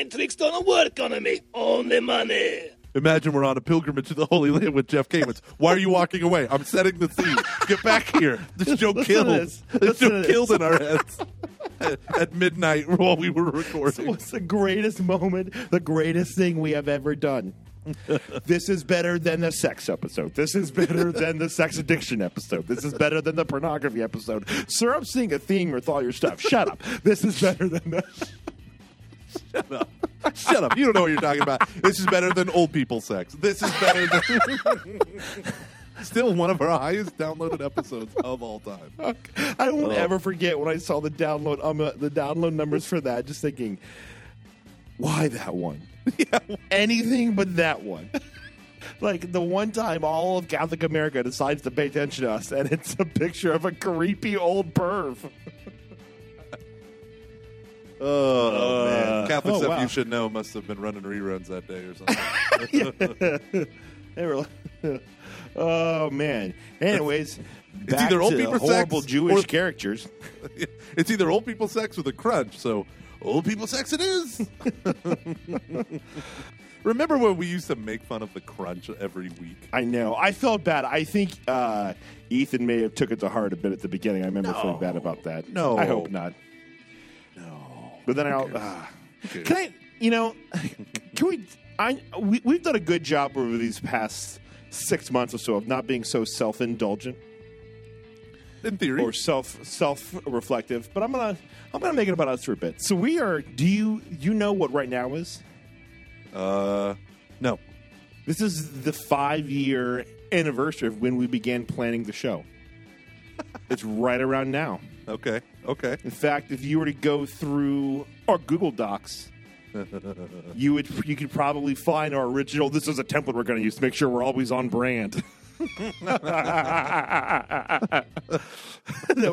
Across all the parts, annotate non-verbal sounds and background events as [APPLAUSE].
mind tricks don't work on me. Only money. Imagine we're on a pilgrimage to the Holy Land with Jeff Cavins. Why are you walking away? I'm setting the scene. Get back here. This joke Listen to killed. this. This Listen to joke this. killed in our heads at, [LAUGHS] at midnight while we were recording. What's the greatest moment, the greatest thing we have ever done? this is better than the sex episode. This is better than the sex addiction episode. This is better than the pornography episode. Sir, I'm seeing a theme with all your stuff. Shut up. This is better than the. Shut up. Shut up. You don't know what you're talking about. This is better than old people sex. This is better than. [LAUGHS] Still one of our highest downloaded episodes of all time. I won't ever forget when I saw the download um, uh, the download numbers for that. Just thinking, why that one? [LAUGHS] Anything but that one. [LAUGHS] Like the one time all of Catholic America decides to pay attention to us, and it's a picture of a creepy old perv. Oh, man. Catholic oh, stuff wow. you should know must have been running reruns that day or something. [LAUGHS] They were like- [LAUGHS] oh man. Anyways, back either old people sex horrible Jewish or- characters. [LAUGHS] it's either old people sex with a crunch, so old people sex it is. Remember when we used to make fun of the crunch every week? I know. I felt bad. I think uh, Ethan may have took it to heart a bit at the beginning. I remember feeling bad about that. No. I hope not. But then I'll. Uh, can I? You know, can we? I we, we've done a good job over these past six months or so of not being so self indulgent In theory. or self self reflective. But I'm gonna I'm gonna make it about us for a bit. So we are. Do you you know what right now is? Uh, no. This is the five year anniversary of when we began planning the show. [LAUGHS] it's right around now. Okay. Okay. In fact, if you were to go through our Google Docs, [LAUGHS] you would you could probably find our original. This is a template we're going to use to make sure we're always on brand. [LAUGHS] [LAUGHS] that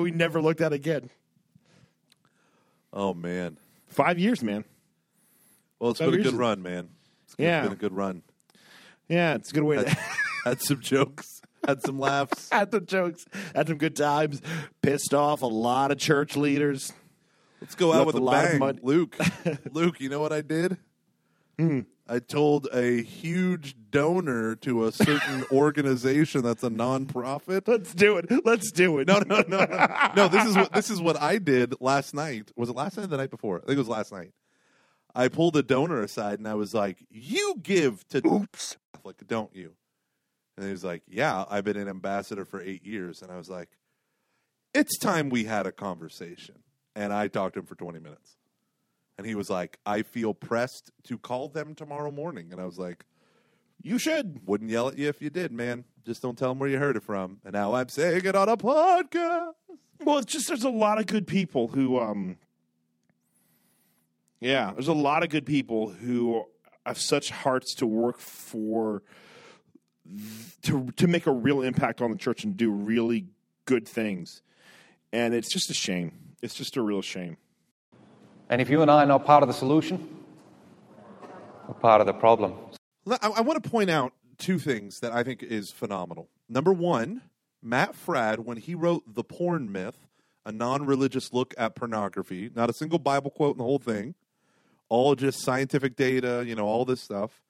we never looked at again. Oh man. Five years, man. Well, it's Five been a years good is- run, man. It's Yeah. been a good run. Yeah, it's a good way to had some jokes. Had some laughs. had some jokes, had some good times, pissed off a lot of church leaders. Let's go out with a a lot of bang, money- Luke. [LAUGHS] Luke, you know what I did? Hmm. I told a huge donor to a certain [LAUGHS] organization that's a nonprofit. Let's do it. Let's do it. No, no, no, no. No, this is what this is what I did last night. Was it last night or the night before? I think it was last night. I pulled a donor aside and I was like, "You give to Oops, like don't you?" And he was like, "Yeah, I've been an ambassador for eight years." And I was like, "It's time we had a conversation." And I talked to him for twenty minutes, and he was like, "I feel pressed to call them tomorrow morning." And I was like, You should. wouldn't yell at you if you did, man. Just don't tell them where you heard it from. And now I'm saying it on a podcast. Well, it's just there's a lot of good people who, um, yeah, there's a lot of good people who have such hearts to work for, to to make a real impact on the church and do really good things, and it's just a shame. It's just a real shame. And if you and I are not part of the solution, we're part of the problem. I, I want to point out two things that I think is phenomenal. Number one, Matt Fradd, when he wrote The Porn Myth, a non religious look at pornography, not a single Bible quote in the whole thing, all just scientific data, you know, all this stuff.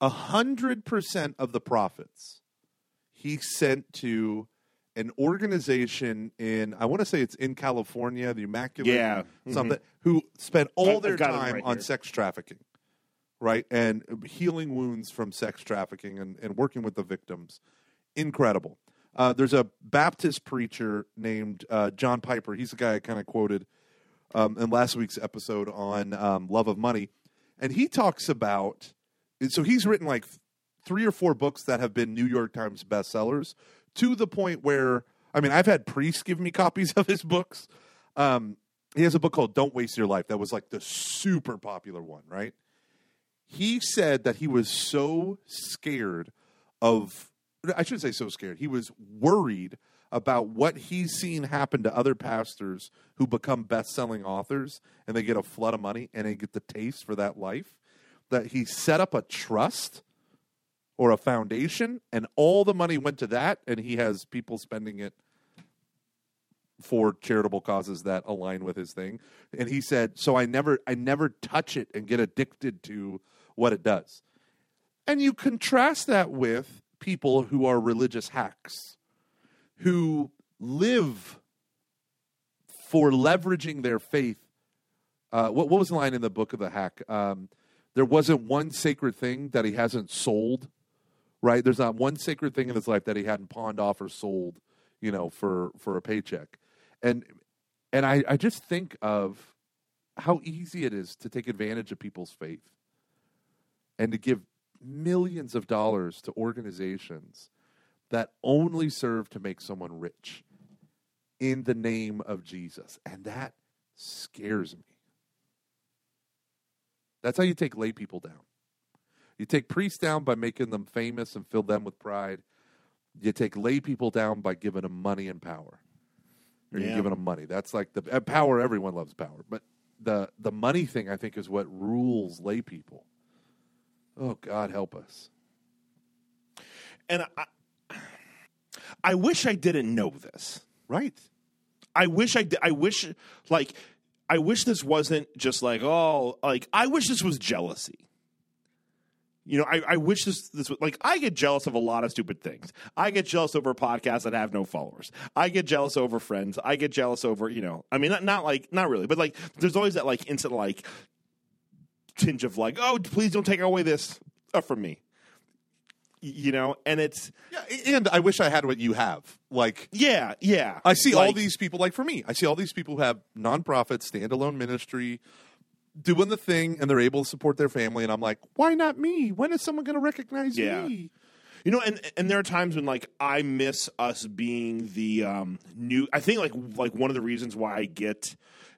A hundred percent of the profits he sent to an organization in I want to say it's in California, the Immaculate Yeah. something, who spent all their I've got it time right on here. sex trafficking, right, and healing wounds from sex trafficking and, and working with the victims. Incredible. Uh, there's a Baptist preacher named uh, John Piper. He's the guy I kind of quoted um, in last week's episode on um, love of money, and he talks about. So he's written like three or four books that have been New York Times bestsellers to the point where I mean I've had priests give me [LAUGHS] copies of his books. Um, he has a book called "Don't Waste Your Life" that was like the super popular one, right? He said that he was so scared of I shouldn't say so scared. He was worried about what he's seen happen to other pastors who become best-selling authors and they get a flood of money and they get the taste for that life that he set up a trust or a foundation and all the money went to that and he has people spending it for charitable causes that align with his thing. And he said, "So I never I never touch it and get addicted to what it does." And you contrast that with people who are religious hacks who live for leveraging their faith. Uh, what, what was the line in the book of the hack? Um, there wasn't one sacred thing that he hasn't sold, right? There's not one sacred thing in his life that he hadn't pawned off or sold, you know, for for a paycheck. And and I, I just think of how easy it is to take advantage of people's faith and to give millions of dollars to organizations that only serve to make someone rich in the name of Jesus. And that scares me. That's how you take lay people down. You take priests down by making them famous and fill them with pride. You take lay people down by giving them money and power. Or you're giving them money. That's like the uh, power. Everyone loves power, but the the money thing I think is what rules lay people. Oh God, help us. And I, I wish I didn't know this. Right. I wish I di- I wish like I wish this wasn't just like oh like I wish this was jealousy. You know, I, I wish this this was like I get jealous of a lot of stupid things. I get jealous over podcasts that have no followers. I get jealous over friends. I get jealous over you know. I mean, not, not like not really, but like there's always that like instant like tinge of like oh please don't take away this uh, from me. You know, and it's Yeah, and I wish I had what you have. Like yeah yeah. I see all these people, like for me, I see all these people who have nonprofit, standalone ministry, doing the thing, and they're able to support their family. And I'm like, why not me? When is someone going to recognize Yeah. me? You know, and and there are times when like I miss us being the um, new. I think like like one of the reasons why I get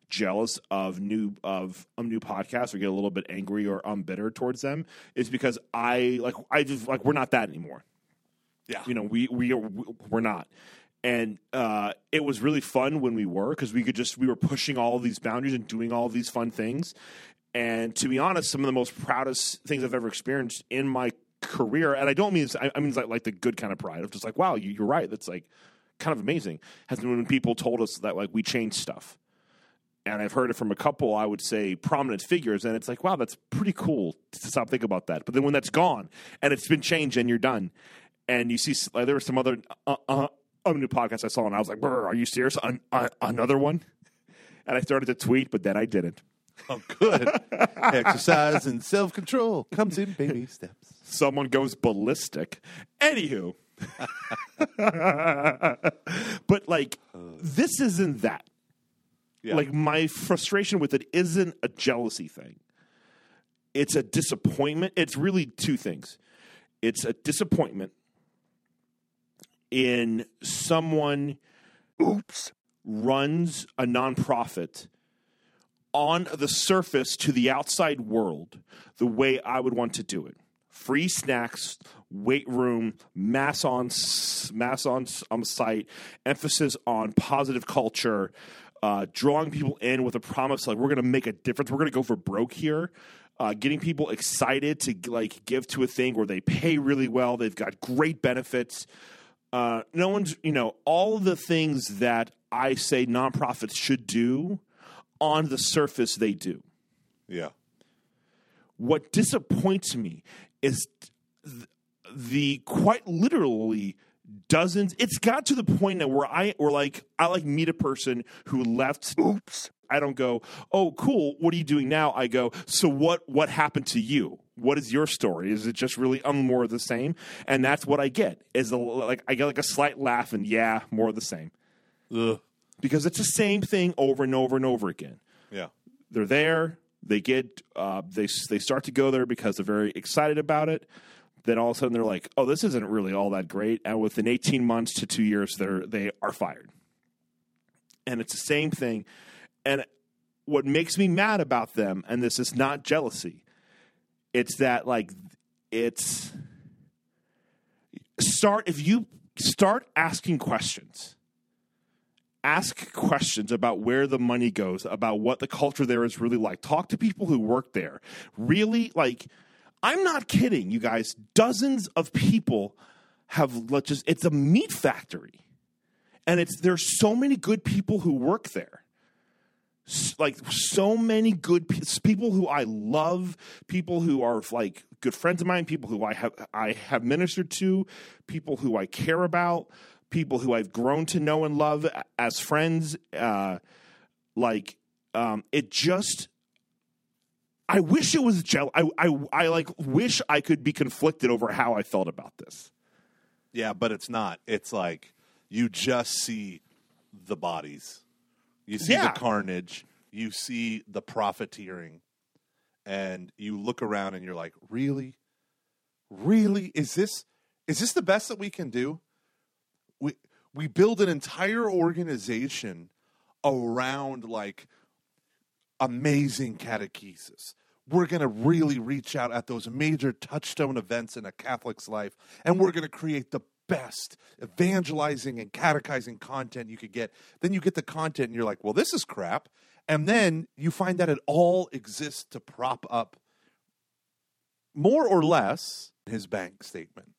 jealous of new of um, new podcasts or get a little bit angry or um bitter towards them is because I like I just like we're not that anymore. Yeah. You know, we we are we're not. And uh, it was really fun when we were because we could just we were pushing all these boundaries and doing all these fun things. And to be honest, some of the most proudest things I've ever experienced in my career, and I don't mean I, I mean like like the good kind of pride of just like wow, you, you're right. That's like kind of amazing. Has been when people told us that like we changed stuff. And I've heard it from a couple, I would say, prominent figures, and it's like, wow, that's pretty cool to stop thinking about that. But then when that's gone and it's been changed and you're done, and you see like, there were some other uh, uh, other new podcasts I saw, and I was like, "Brr, "Are you serious? An- uh, another one?" And I started to tweet, but then I didn't. Oh, good. [LAUGHS] Exercise and self control comes in baby steps. Someone goes ballistic. Anywho, [LAUGHS] but like, this isn't that. Yeah. Like my frustration with it isn't a jealousy thing. It's a disappointment. It's really two things. It's a disappointment in someone oops runs a nonprofit on the surface to the outside world the way I would want to do it. Free snacks, weight room, mass on mass on on site, emphasis on positive culture, uh, drawing people in with a promise like we're going to make a difference. We're going to go for broke here. Uh, getting people excited to like give to a thing where they pay really well. They've got great benefits. Uh, no one's you know all the things that I say nonprofits should do on the surface they do. Yeah. What disappoints me is th- the quite literally dozens. It's got to the point now where I or like I like meet a person who left. Oops. I don't go. Oh, cool. What are you doing now? I go. So what? What happened to you? What is your story? Is it just really um, more of the same? And that's what I get. Is a, like I get like a slight laugh and yeah, more of the same Ugh. because it's the same thing over and over and over again Yeah. they're there. They get uh, they they start to go there because they're very excited about it. Then all of a sudden they're like, "Oh, this isn't really all that great." And within eighteen months to two years, they're they are fired. And it's the same thing. And what makes me mad about them, and this is not jealousy, it's that like it's start if you start asking questions ask questions about where the money goes, about what the culture there is really like. Talk to people who work there. Really, like, I'm not kidding, you guys. Dozens of people have let's just, it's a meat factory. and it's there's so many good people who work there like so many good pe- people who I love, people who are like good friends of mine, people who I have I have ministered to, people who I care about, people who I've grown to know and love as friends. Uh, like um, it just. I wish it was gel. I, I I like wish I could be conflicted over how I felt about this. Yeah, but it's not. It's like you just see the bodies. You see Yeah. the carnage. You see the profiteering. And you look around and you're like, "Really? Really? Is this is this the best that we can do?" We we build an entire organization around like amazing catechesis. We're going to really reach out at those major touchstone events in a Catholic's life, and we're going to create the best evangelizing and catechizing content you could get. Then you get the content, and you're like, well, this is crap. And then you find that it all exists to prop up more or less his bank statement.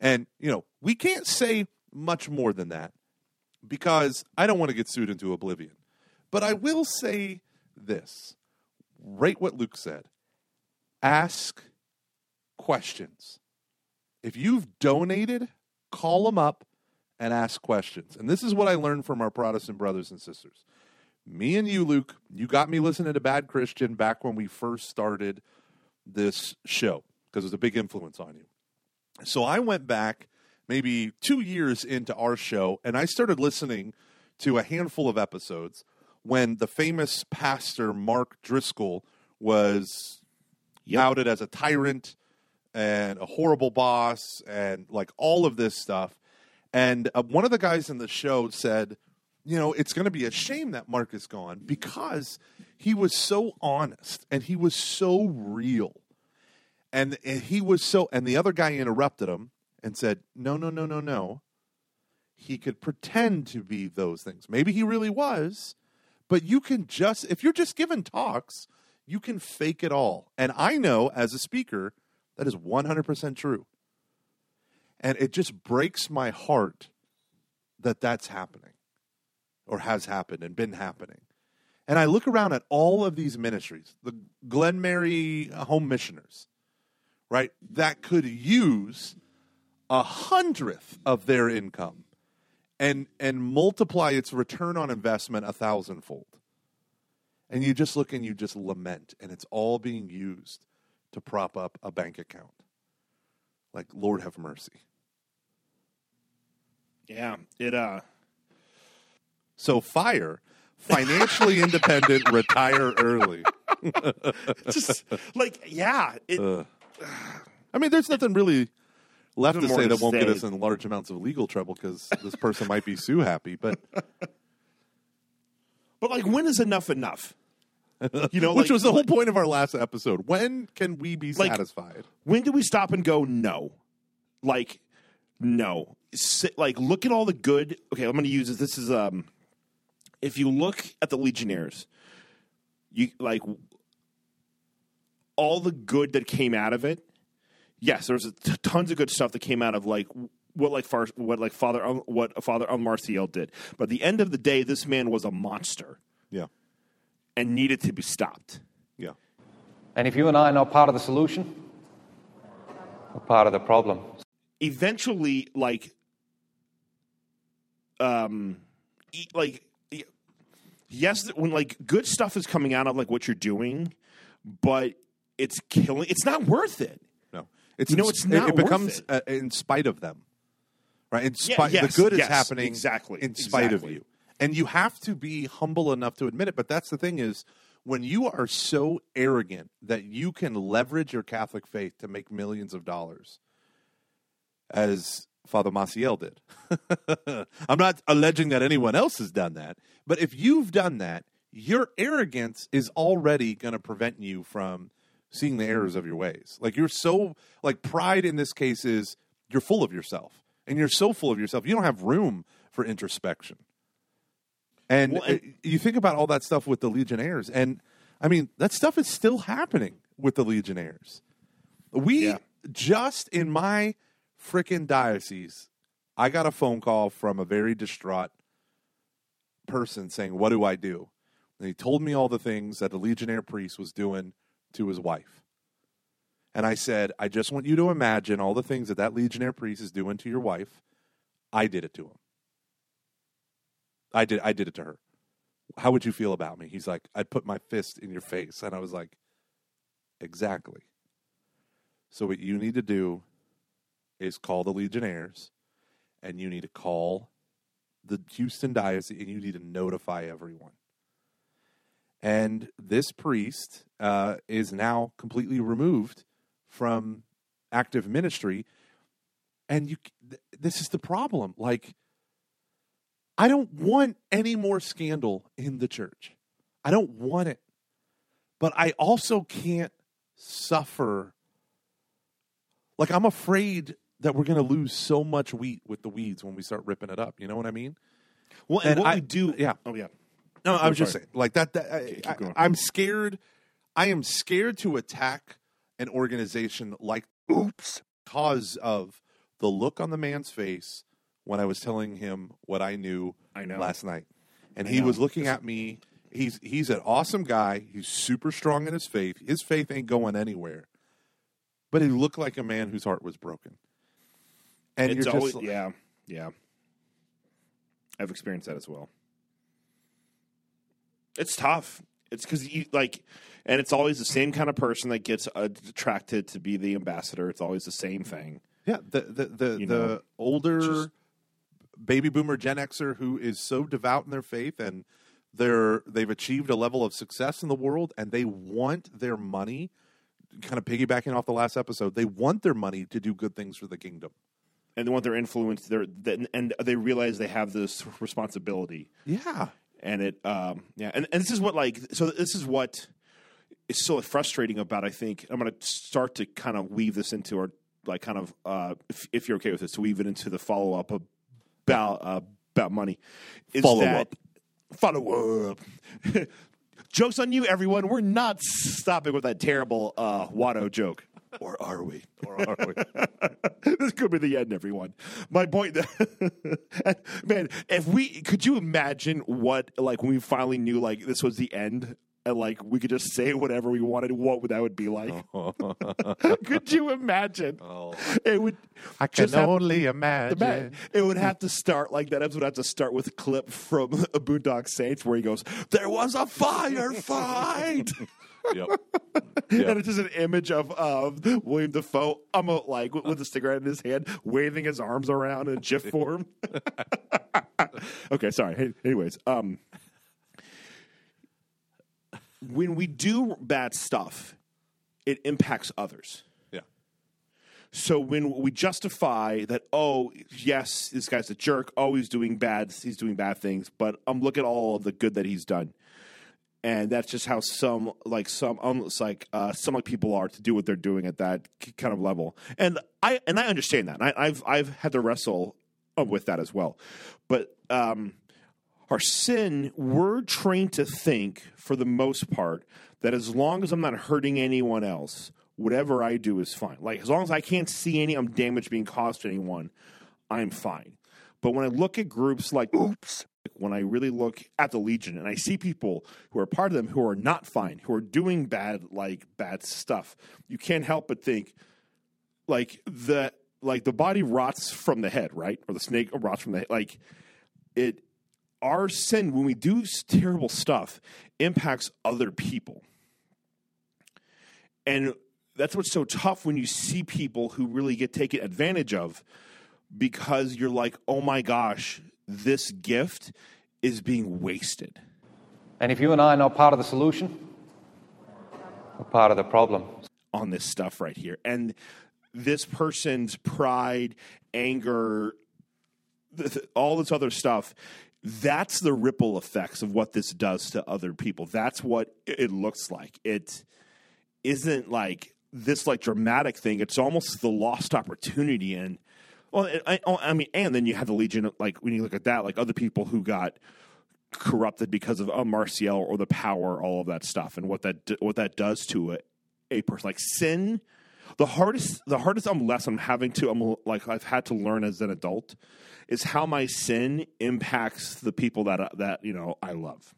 And, you know, we can't say much more than that because I don't want to get sued into oblivion. But I will say this rate what Luke said ask questions. If you've donated, call them up and ask questions. And this is what I learned from our Protestant brothers and sisters. Me and you, Luke, you got me listening to Bad Christian back when we first started this show because it was a big influence on you. So I went back maybe two years into our show and I started listening to a handful of episodes when the famous pastor Mark Driscoll was outed as a tyrant and a horrible boss and like all of this stuff. And uh, one of the guys in the show said, you know, it's going to be a shame that Mark is gone because he was so honest and he was so real. And, and he was so, and the other guy interrupted him and said, no, no, no, no, no. He could pretend to be those things. Maybe he really was, but you can just, if you're just giving talks, you can fake it all. And I know as a speaker, that is 100% true. And it just breaks my heart that that's happening or has happened and been happening. And I look around at all of these ministries, the Glenmary Home Missioners, right, that could use a hundredth of their income and and multiply its return on investment a thousandfold. And you just look and you just lament, and it's all being used to prop up a bank account. Like, Lord have mercy. Yeah, it uh So fire, financially [LAUGHS] independent, retire early. [LAUGHS] just like yeah, it I mean, there's nothing really left to say that won't get us in large amounts of legal trouble because this person might be sue happy. But [LAUGHS] but like when is enough enough? You know, [LAUGHS] which like, was the whole point of our last episode. When can we be Like- satisfied? when do we stop and go no? Like no. Sit, like look at all the good. Okay, I'm going to use this. This is um if you look at the Legionnaires, you like all the good that came out of it. Yes, there's a t- tons of good stuff that came out of like what like far, what like Father Un- what Father Un Marcial did. But at the end of the day, this man was a monster Yeah, and needed to be stopped. yeah. And if you and I are not part of the solution, we're part of the problem. eventually like um e- like e- yes when like good stuff is coming out of like what you're doing but it's killing it's not worth it No, it's You know, it's not it, worth becomes it. Uh, in spite of them, right? In Yeah, spite, yes, the good is happening exactly, in spite exactly. of you, and you have to be humble enough to admit it. But that's the thing is, when you are so arrogant that you can leverage your Catholic faith to make millions of dollars, as Father Maciel did. [LAUGHS] I'm not alleging that anyone else has done that, but if you've done that, your arrogance is already going to prevent you from seeing the errors of your ways. Like you're so like pride in this case is you're full of yourself. And you're so full of yourself, you don't have room for introspection. And, Well, uh, you think about all that stuff with the Legionnaires, and I mean, that stuff is still happening with the Legionnaires. We Yeah. just in my freaking diocese, I got a phone call from a very distraught person saying, What do I do? And he told me all the things that the Legionnaire priest was doing to his wife. And I said, I just want you to imagine all the things that that Legionnaire priest is doing to your wife. I did it to him. I did I did it to her. How would you feel about me? He's like, I'd put my fist in your face. And I was like, Exactly. So what you need to do is call the Legionnaires and you need to call the Houston diocese and you need to notify everyone. And this priest uh, is now completely removed from active ministry. And you, th- this is the problem. Like, I don't want any more scandal in the church. I don't want it. But I also can't suffer. Like, I'm afraid that we're going to lose so much wheat with the weeds when we start ripping it up. You know what I mean? Well, and, And what I- we do, yeah. Oh yeah. No, I I'm was just sorry. saying, like that. that I, keep going. I, am scared. I am scared to attack an organization like Oops because of the look on the man's face when I was telling him what I knew I know. last night, and I he know. was looking at me. He's he's an awesome guy. He's super strong in his faith. His faith ain't going anywhere, but he looked like a man whose heart was broken. And it's you're always just yeah, yeah. I've experienced that as well. It's tough. It's because you like, and it's always the same kind of person that gets uh, attracted to be the ambassador. It's always the same thing. Yeah, the the the, You the know, older just- baby boomer Gen Xer who is so devout in their faith and they're they've achieved a level of success in the world and they want their money kind of piggybacking off the last episode they want their money to do good things for the kingdom And they want their influence. Their and they realize they have this responsibility. yeah and it um yeah and, and this is what like so this is what is so frustrating about i think i'm going to start to kind of weave this into our like kind of uh if, if you're okay with this to weave it into the follow-up about uh, about money is Follow-up. follow up [LAUGHS] jokes on you everyone. We're not stopping with that terrible uh watto joke or are we or are we? [LAUGHS] this could be the end, everyone. My point, [LAUGHS] man. If we could you imagine what like when we finally knew like this was the end, and like we could just say whatever we wanted, what would that would be like? [LAUGHS] could you imagine? Oh. It would. i can just have- only the imagine man- It would have to start like that. Episode would have to start with a clip from a Boondock Saints where he goes, "There was a firefight." Yep. [LAUGHS] And it's just an image of of Willem Dafoe, I'm like with, with a cigarette in his hand, waving his arms around in a GIF [LAUGHS] form. [LAUGHS] okay, sorry. Hey, Anyways, um, when we do bad stuff, it impacts others. yeah So when we justify that, oh yes, this guy's a jerk. Oh, he's doing bad. He's doing bad things. But um, look at all of the good that he's done, and that's just how some like some almost like uh, some like people are to do what they're doing at that kind of level. And I and I understand that. I, I've I've had to wrestle with that as well. But um, our sin, we're trained to think for the most part that as long as I'm not hurting anyone else, whatever I do is fine. Like as long as I can't see any damage being caused to anyone, I'm fine. But when I look at groups like Oops, when I really look at the Legion and I see people who are part of them who are not fine, who are doing bad like bad stuff, you can't help but think like the like the body rots from the head, right? Or the snake rots from the head. Like it our sin when we do terrible stuff impacts other people. And that's what's so tough when you see people who really get taken advantage of because you're like, "Oh my gosh, this gift is being wasted." And if you and I are not part of the solution, we're part of the problem. on this stuff right here. And this person's pride, anger, all this other stuff, that's the ripple effects of what this does to other people. That's what it it looks like. It isn't like this like dramatic thing. It's almost the lost opportunity and well, I, I I mean, and then you have the Legion. Like when you look at that, like other people who got corrupted because of uh, Marcial or the power, all of that stuff, and what that what that does to it a person. Like sin, the hardest the hardest um, lesson I'm having to I'm like I've had to learn as an adult is how my sin impacts the people that that you know I love.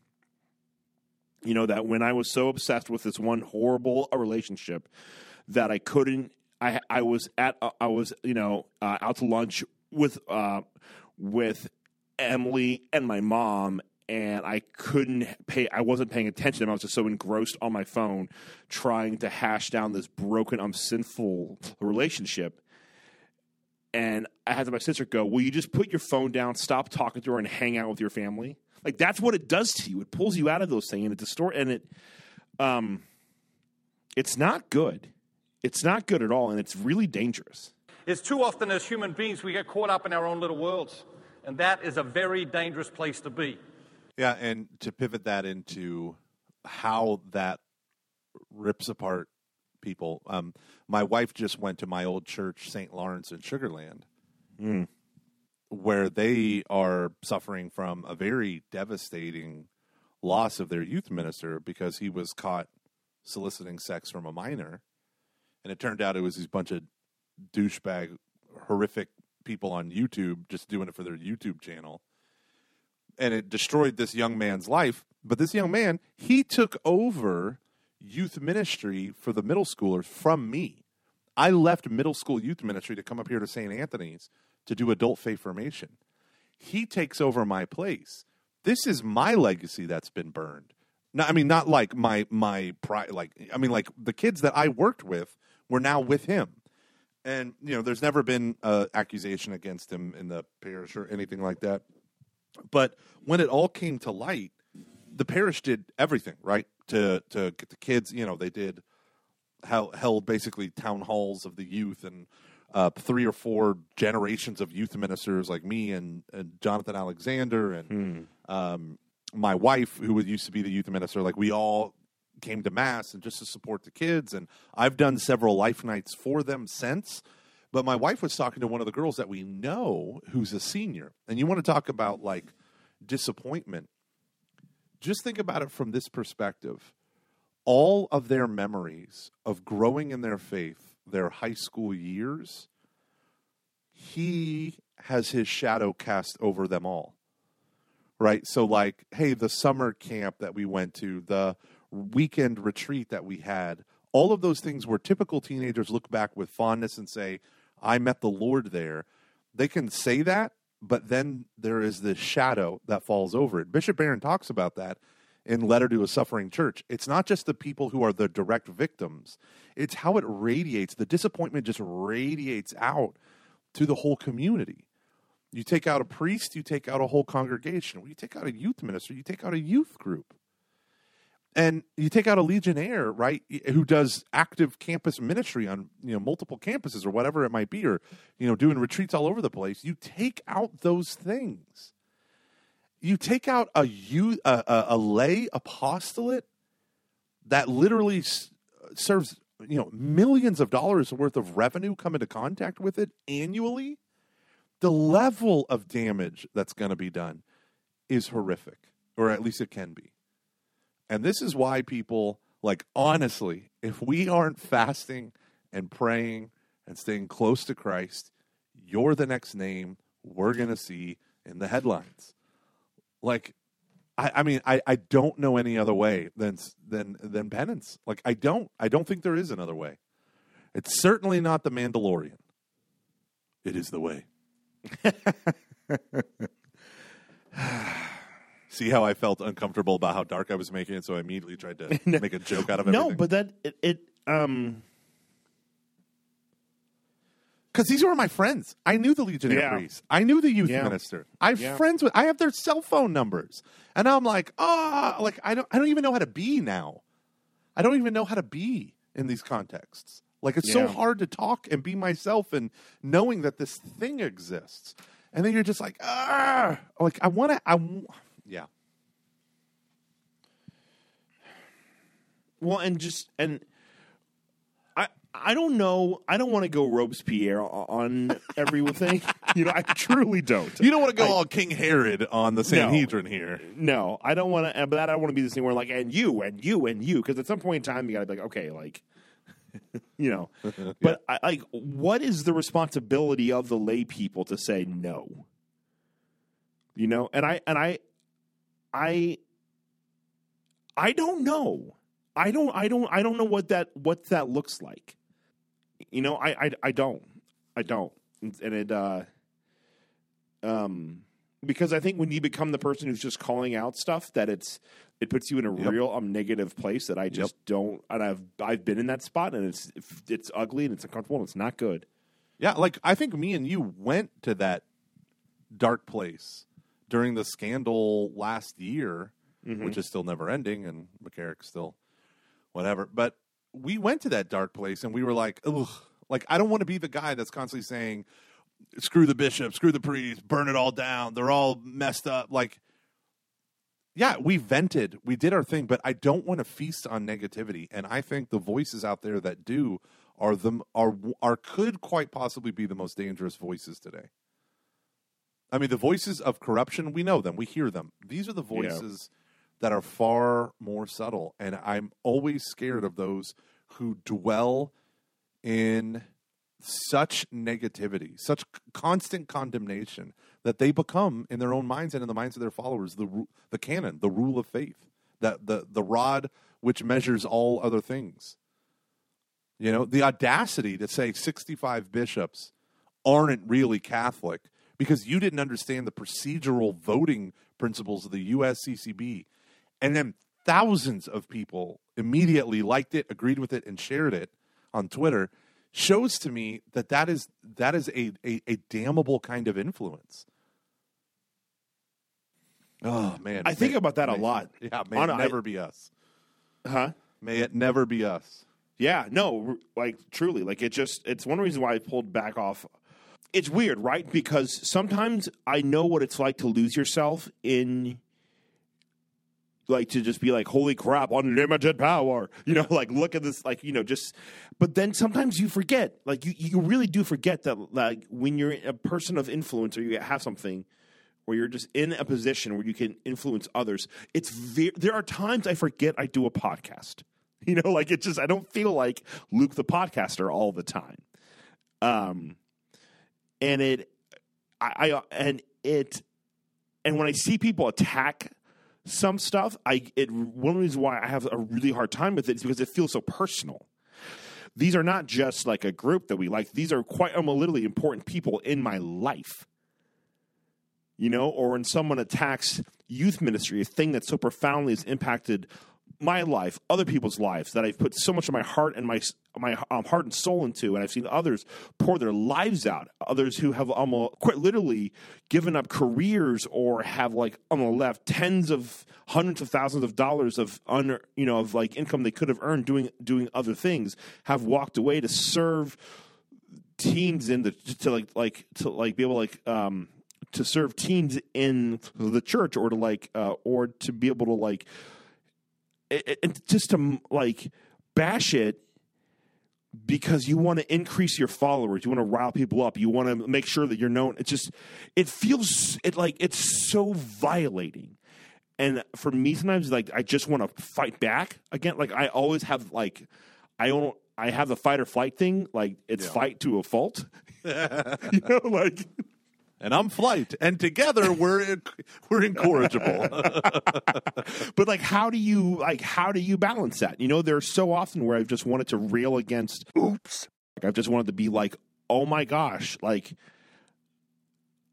You know that when I was so obsessed with this one horrible relationship that I couldn't I I was at uh, I was you know uh, out to lunch with uh, with Emily and my mom and I couldn't pay. I wasn't paying attention. I was just so engrossed on my phone, trying to hash down this broken, um, sinful relationship. And I had my sister go, "Will you just put your phone down, stop talking to her, and hang out with your family?" Like that's what it does to you. It pulls you out of those things, and it distort, and it, um, it's not good. It's not good at all, and it's really dangerous. It's too often as human beings we get caught up in our own little worlds, and that is a very dangerous place to be. Yeah, and to pivot that into how that rips apart people. Um, my wife just went to my old church, St. Lawrence in Sugar Land, Mm. where they are suffering from a very devastating loss of their youth minister because he was caught soliciting sex from a minor. And it turned out it was these bunch of douchebag, horrific people on YouTube just doing it for their YouTube channel. And it destroyed this young man's life. But this young man, he took over youth ministry for the middle schoolers from me. I left middle school youth ministry to come up here to St. Anthony's to do adult faith formation. He takes over my place. This is my legacy that's been burned. No, I mean not like my my pri like I mean like the kids that I worked with were now with him. And you know, there's never been an accusation against him in the parish or anything like that. But when it all came to light, the parish did everything right to to get the kids. You know, they did held, held basically town halls of the youth and uh, three or four generations of youth ministers like me and, and Jonathan Alexander and um, my wife, who used to be the youth minister. Like we all came to mass and just to support the kids. And I've done several life nights for them since. But my wife was talking to one of the girls that we know who's a senior. And you want to talk about like disappointment. Just think about it from this perspective. All of their memories of growing in their faith, their high school years, he has his shadow cast over them all. Right? So, like, hey, the summer camp that we went to, the weekend retreat that we had, all of those things where typical teenagers look back with fondness and say, I met the Lord there. They can say that, but then there is this shadow that falls over it. Bishop Barron talks about that in Letter to a Suffering Church. It's not just the people who are the direct victims, it's how it radiates. The disappointment just radiates out to the whole community. You take out a priest, you take out a whole congregation. You take out a youth minister, you take out a youth group. And you take out a legionnaire, right, who does active campus ministry on you know multiple campuses or whatever it might be, or you know doing retreats all over the place. You take out those things. You take out a you a, a, lay apostolate that literally serves you know millions of dollars worth of revenue come into contact with it annually. The level of damage that's going to be done is horrific, or at least it can be. And this is why people, like, honestly, if we aren't fasting and praying and staying close to Christ, you're the next name we're going to see in the headlines. Like, I, I mean, I, I don't know any other way than, than, than penance. Like, I don't. I don't think there is another way. It's certainly not the Mandalorian. It is the way. [LAUGHS] See how I felt uncomfortable about how dark I was making it, so I immediately tried to [LAUGHS] make a joke out of it. No, but that it, it um because these were my friends. I knew the Legionnaire Yeah. priest. I knew the youth Yeah. minister. I have Yeah. friends with. I have their cell phone numbers, and I'm like, ah, like I don't. I don't even know how to be now. I don't even know how to be in these contexts. Like it's so hard to talk and be myself, and knowing that this thing exists, and then you're just like, ah, like I want to. I w- yeah. Well and just and I I don't know I don't want to go Robespierre on [LAUGHS] everything. you know, I truly don't. You don't want to go all King Herod on the Sanhedrin here. No, I don't want to. But that I don't want to be this thing where like and you and you and you because at some point in time you got to be like okay like [LAUGHS] you know. [LAUGHS] But I, like, what is the responsibility of the lay people to say no? You know, and I and I, I, I don't know. I don't. I don't. I don't know what that what that looks like. You know, I I, I don't. I don't. And it. uh um because I think when you become the person who's just calling out stuff, that it's it puts you in a Yep. real um, negative place that I just don't. And I've I've been in that spot, and it's it's ugly and it's uncomfortable and it's not good. Yeah, like I think me and you went to that dark place during the scandal last year, which is still never ending, and McCarrick's still whatever. But we went to that dark place, and we were like, ugh, like I don't want to be the guy that's constantly saying, "Screw the bishop, screw the priest, burn it all down. They're all messed up." Like, yeah, we vented, we did our thing, but I don't want to feast on negativity, and I think the voices out there that do are the are are could quite possibly be the most dangerous voices today. I mean, the voices of corruption, we know them, we hear them. These are the voices that are far more subtle, and I'm always scared of those who dwell in such negativity, such constant condemnation that they become in their own minds and in the minds of their followers the the canon, the rule of faith, that the the rod which measures all other things. You know, the audacity to say 65 bishops aren't really Catholic because you didn't understand the procedural voting principles of the USCCB. And then thousands of people immediately liked it, agreed with it, and shared it on Twitter shows to me that that is that is a, a, a damnable kind of influence. Oh man, I think May- about that a lot. Yeah, may On- it I- never be us. Huh? May it never be us. Yeah, no, like truly, like it just it's one reason why I pulled back off. It's weird, right? Because sometimes I know what it's like to lose yourself in like to just be like, holy crap, unlimited power. [LAUGHS] You know, like look at this, like, you know, just but then sometimes you forget. Like you, you really do forget that like when you're a person of influence or you have something where you're just in a position where you can influence others. It's ve- there are times I forget I do a podcast. [LAUGHS] You know, like it just I don't feel like Luke the podcaster all the time. Um, and it, I, I and it, and when I see people attack some stuff, I it one reason why I have a really hard time with it is because it feels so personal. These are not just like a group that we like; these are quite um, literally important people in my life you know, or when someone attacks youth ministry, a thing that so profoundly has impacted my life, other people's lives, that I've put so much of my heart and my my um, heart and soul into, and I've seen others pour their lives out. Others who have almost quite literally given up careers or have like on the left tens of hundreds of thousands of dollars of un, you know of like income they could have earned doing doing other things, have walked away to serve teens in the to like like to like be able like um to serve teens in the church or to like uh or to be able to like it- just to like bash it because you want to increase your followers you want to rile people up you want to make sure that you're known it just it feels it like it's so violating. And for me sometimes like i just want to fight back again like i always have like i don't i have the fight or flight thing like it's fight to a fault. [LAUGHS] You know like And I'm flight, and together we're we're incorrigible. [LAUGHS] but like how do you like how do you balance that? You know there's so often where i've just wanted to rail against oops. Like i've just wanted to be like oh my gosh. Like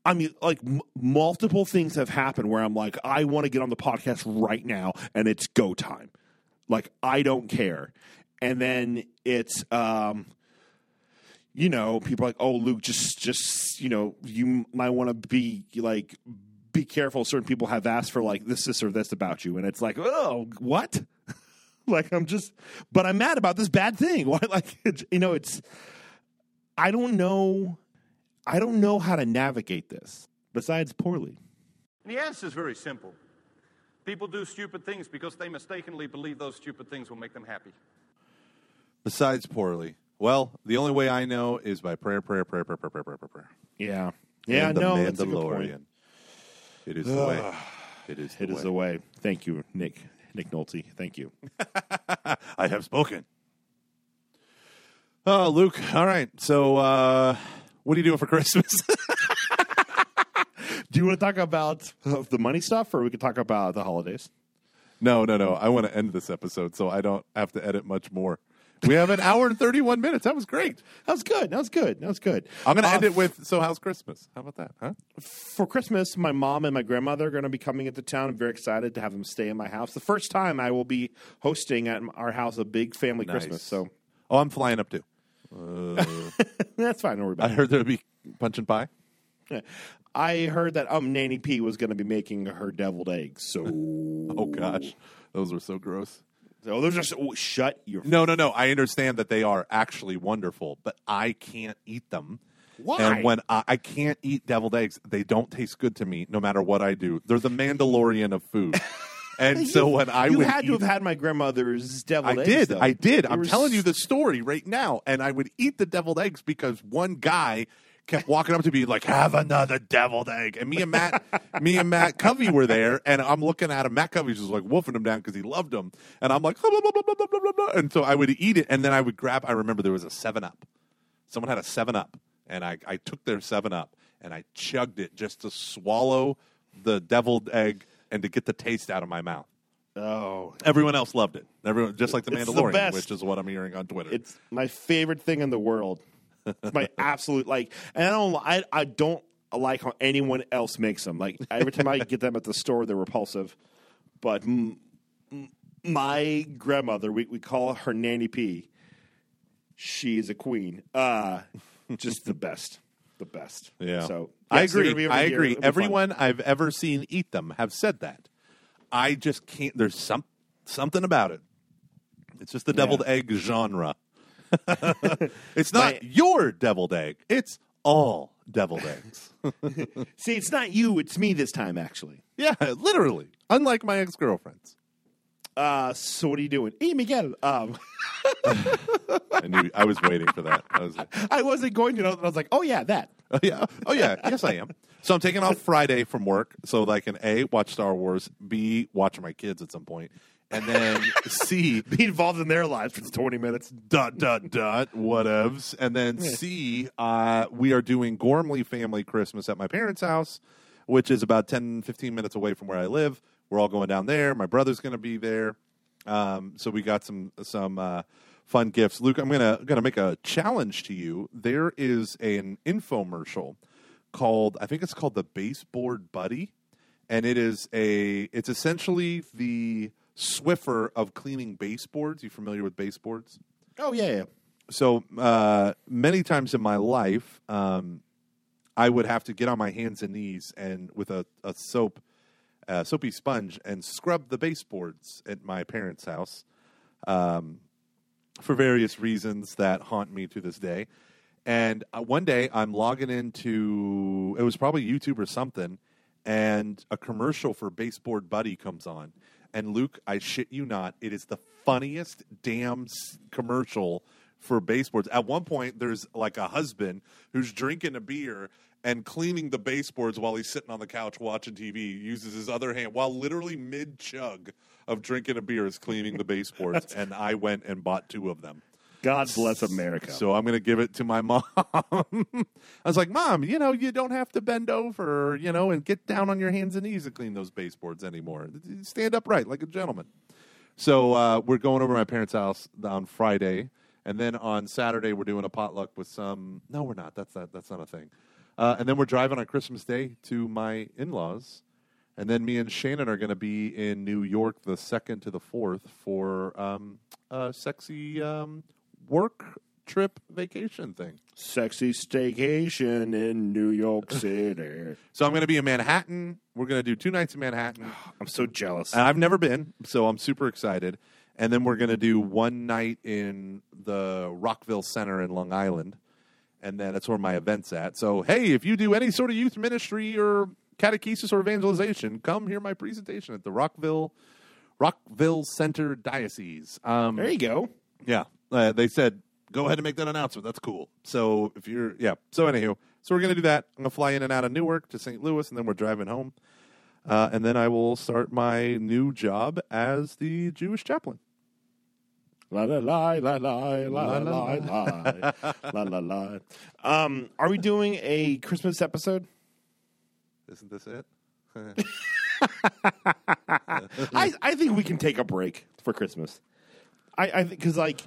I mean, like m- multiple things have happened where I'm like, I want to get on the podcast right now, and it's go time. Like I don't care, and then it's, um, you know, people are like, oh, Luke, just, just, you know, you might want to be like, be careful. Certain people have asked for like this, this, or this about you, and it's like, oh, what? [LAUGHS] like I'm just, but I'm mad about this bad thing. [LAUGHS] Why? Like, it's, you know, it's, I don't know, I don't know how to navigate this. Besides, poorly. And the answer is very simple. People do stupid things because they mistakenly believe those stupid things will make them happy. Besides poorly. Well, the only way I know is by prayer, prayer, prayer, prayer, prayer, prayer, prayer, prayer, prayer. Yeah, yeah, And the no, that's a good Mandalorian. point. It is the way. It is. The It is way. the way. Thank you, Nick. Nick Nolte. Thank you. [LAUGHS] I have spoken. Oh, Luke. All right. So, uh, what are you doing for Christmas? [LAUGHS] Do you want to talk about uh, the money stuff, or we could talk about the holidays? no, no, no. I want to end this episode so I don't have to edit much more. We have an hour and 31 minutes. That was great. That was good. That was good. That was good. I'm going to Uh, end it with So, how's Christmas? How about that? Huh? for Christmas, my mom and my grandmother are going to be coming into town. I'm very excited to have them stay in my house. The first time I will be hosting at our house a big family Christmas. So Oh, I'm flying up too. [LAUGHS] that's fine. Don't worry I about heard there'd be punch and pie. I heard that um Nanny P was going to be making her deviled eggs. So [LAUGHS] Oh, gosh. Those were so gross. So those are so, oh, shut your No, no, no. I understand that they are actually wonderful, but I can't eat them. Why? And when I, I can't eat deviled eggs, they don't taste good to me, no matter what I do. They're the Mandalorian of food. [LAUGHS] And so when I you would had to eat- have had my grandmother's I deviled eggs. I did, though. I did. They I'm were telling you the story right now, and I would eat the deviled eggs because one guy kept walking up to me like, "Have another deviled egg." And me and Matt, me and Matt Covey were there, and I'm looking at him. Matt Covey's just like wolfing him down because he loved him, and I'm like, blah, blah, blah, blah, blah, blah, and so I would eat it, and then I would grab. I remember there was a Seven Up. Someone had a Seven Up, and I I took their Seven Up and I chugged it just to swallow the deviled egg and to get the taste out of my mouth. Oh, everyone else loved it. Everyone, just like the Mandalorian, the which is what I'm hearing on Twitter. It's my favorite thing in the world. My absolute like, and I don't, I, I don't like how anyone else makes them. Like every time I get them at the store, they're repulsive. But m- m- my grandmother, we we call her Nanny P. She is a queen. Uh, just the best, the best. yeah, So I yes, they're agree. gonna be over I agree. It'll fun. Everyone I've ever seen eat them have said that. I just can't. There's some something about it. It's just the deviled egg genre. [LAUGHS] it's not My- your deviled egg. It's all deviled eggs. [LAUGHS] See, it's not you; it's me this time, actually. yeah, literally. Unlike my ex girlfriends. Uh, so what are you doing, hey Miguel? Um, [LAUGHS] I knew. I was waiting for that. I was. I wasn't going to know. I was like, oh yeah, that. Oh yeah. Oh yeah. Yes, I am. So I'm taking off Friday from work so that I can a watch Star Wars, b watch my kids at some point, and then [LAUGHS] c Be involved in their lives for twenty minutes. dot dot dot whatevs, and then c uh, we are doing Gormley family Christmas at my parents' house, which is about 10, 15 minutes away from where I live. We're all going down there. My brother's going to be there, um, so we got some some. Uh, Fun gifts, Luke. I'm gonna gonna make a challenge to you. There is an infomercial called I think it's called the Baseboard Buddy, and it is a it's essentially the Swiffer of cleaning baseboards. You familiar with baseboards? Oh yeah, yeah. So uh, many times in my life, um, I would have to get on my hands and knees and with a, a soap, uh, soapy sponge, and scrub the baseboards at my parents' house. Um, for various reasons that haunt me to this day. And uh, one day I'm logging into it was probably YouTube or something, and a commercial for Baseboard Buddy comes on. And Luke, I shit you not, it is the funniest damn commercial for baseboards. At one point, there's like a husband who's drinking a beer and cleaning the baseboards while he's sitting on the couch watching TV. He uses his other hand while literally mid chug of drinking a beer is cleaning the baseboards. [LAUGHS] and I went and bought two of them. God bless America. So I'm going to give it to my [LAUGHS] mom. I was like, Mom, you know, you don't have to bend over, you know, and get down on your hands and knees to clean those baseboards anymore. Stand upright like a gentleman. So uh, we're going over to my parents' house on Friday, and then on Saturday we're doing a potluck with some. No, we're not. That's not. That's not a thing. Uh, and then we're driving on Christmas Day to my in-laws, and then me and Shannon are going to be in New York the second to the fourth for um, a sexy um, work trip vacation thing. Sexy staycation in New York [LAUGHS] City. So I'm going to be in Manhattan. We're going to do two nights in Manhattan. [SIGHS] I'm so jealous. And I've never been, so I'm super excited. And then we're going to do one night in the Rockville Centre in Long Island. And then that's where my event's at. So, hey, if you do any sort of youth ministry or catechesis or evangelization, come hear my presentation at the Rockville Rockville Centre Diocese. Um, there you go. yeah, uh, they said go ahead and make that announcement. That's cool. So if you're yeah. So anywho, so we're gonna do that. I'm gonna fly in and out of Newark to St. Louis, and then we're driving home, uh, and then I will start my new job as the Jewish chaplain. La la la la la la la la la la la la. Um, are we doing a Christmas episode? Isn't this it? [LAUGHS] I, I think we can take a break for Christmas. I I because like,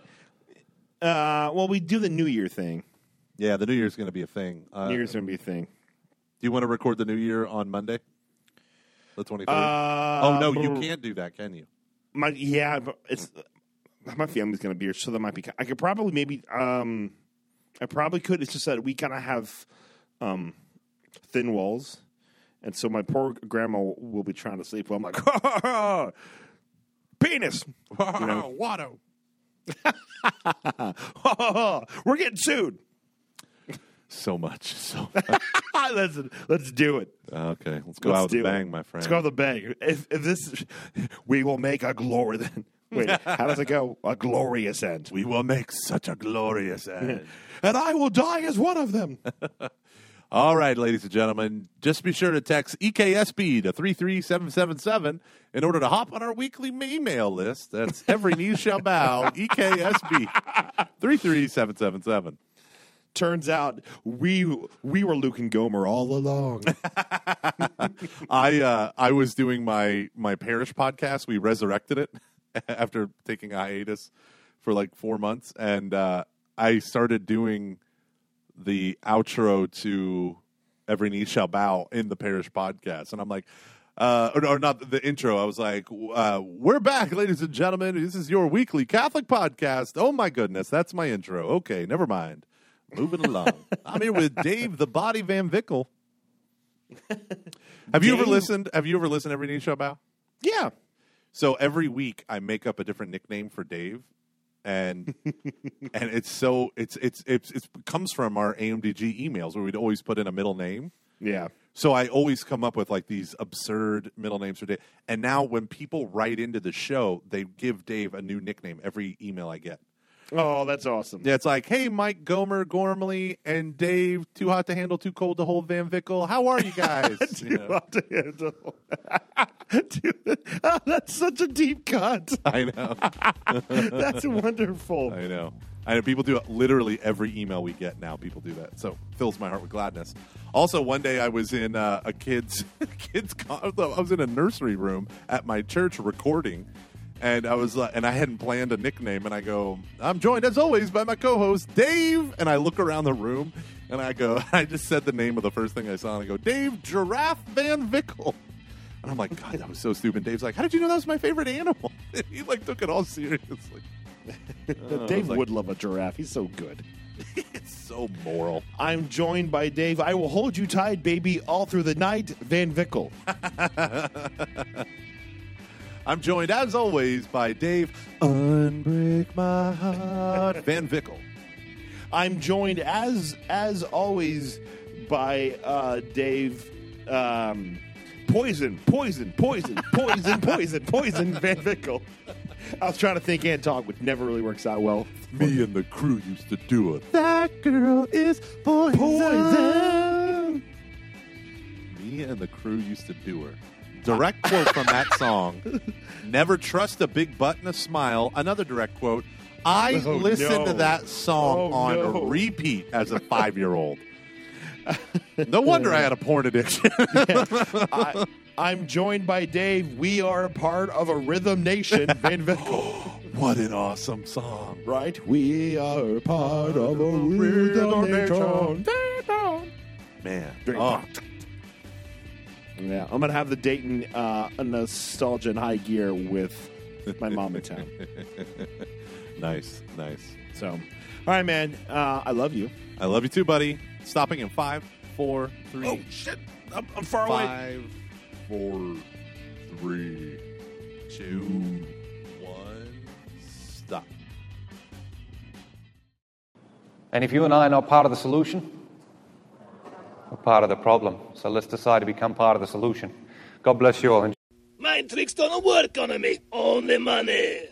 uh, well, we do the New Year thing. Yeah, the New Year's going to be a thing. Uh, New Year's gonna be a thing. Do you want to record the New Year on Monday, the twenty third? Uh, oh no, you can't do that, can you? My yeah, but it's my family's gonna be here, so that might be. I could probably maybe. Um, I probably could. It's just that we kind of have um, thin walls, and so my poor grandma will be trying to sleep. While I'm like, penis. [LAUGHS] You know? Watto. [LAUGHS] We're getting sued. So much. So [LAUGHS] let's let's do it. okay, let's go Let's out with do a it. bang, my friend. Let's go with the bang. If, if this, we will make a glory. Then [LAUGHS] wait, how does it go? A glorious end. We will make such a glorious end. and I will die as one of them. All right, ladies and gentlemen, just be sure to text EKSB to 33777 in order to hop on our weekly email list. That's Every Knee Shall Bow, [LAUGHS] EKSB 33777. Turns out we we were Luke and Gomer all along. [LAUGHS] I uh, I was doing my my parish podcast. We resurrected it [LAUGHS] after taking a hiatus for like four months, and uh, I started doing the outro to Every Knee Shall Bow in the parish podcast, and I'm like. Uh, or, or not the intro. I was like, uh, "We're back, ladies and gentlemen. This is your weekly Catholic podcast." Oh my goodness, that's my intro. Okay, never mind. Moving along. [LAUGHS] I'm here with Dave the Body Van Vickle. Have you ever listened? Have you ever listened to Every Knee Shall Bow? yeah, So every week I make up a different nickname for Dave, and [LAUGHS] and it's so it's it's it's it comes from our AMDG emails where we'd always put in a middle name. yeah. So I always come up with like these absurd middle names for Dave. And now when people write into the show, they give Dave a new nickname every email I get. Oh, that's awesome. Yeah, it's like, hey, Mike Gomer, Gormley, and Dave, too hot to handle, too cold to hold, Van Vickle. How are you guys? [LAUGHS] You know, Hot to handle. [LAUGHS] [LAUGHS] Dude, oh, that's such a deep cut. I know. [LAUGHS] That's wonderful. I know. I know people do it literally every email we get now. People do that, so fills my heart with gladness. Also, one day I was in uh, a kids [LAUGHS] kids con- I was in a nursery room at my church recording, and I was uh, and I hadn't planned a nickname, and I go, I'm joined as always by my co-host Dave, and I look around the room, and I go, I just said the name of the first thing I saw, and I go, Dave Giraffe Van Vickle. And I'm like, God, that was so stupid. Dave's like, How did you know that was my favorite animal? [LAUGHS] he like took it all seriously. [LAUGHS] Dave like- would love a giraffe. He's so good. [LAUGHS] It's so moral. I'm joined by Dave. I will hold you tight, baby, all through the night. Van Vickle. I'm joined, as always, by Dave. Unbreak my heart. Van Vickle. I'm joined as as always by uh, Dave. Um, poison, poison, poison, poison, [LAUGHS] poison, poison. Van Vickle. I was trying to think and talk, which never really works out well. Me and the crew used to do it. That girl is poison. Poison. Me and the crew used to do her. Direct quote from that song. [LAUGHS] Never trust a big butt and a smile. Another direct quote. I Oh, listened to that song Oh, on no. repeat as a five year old. [LAUGHS] No wonder I had a porn addiction. [LAUGHS] I, I'm joined by Dave. We are a part of a rhythm nation, [LAUGHS] Van [GASPS] what an awesome song. right? We are a part of a rhythm nation. Man. Very Oh, Yeah, I'm gonna have the Dayton uh, nostalgia in high gear with my mom in town. nice, nice. So, all right, man. Uh, I love you. I love you too, buddy. Stopping in five, four, three, Oh shit! I'm, I'm far away. five, four, three, two, one, stop. And if you and I are not part of the solution, we're part of the problem. So let's decide to become part of the solution. God bless you all. Mind tricks don't work on me. Only money.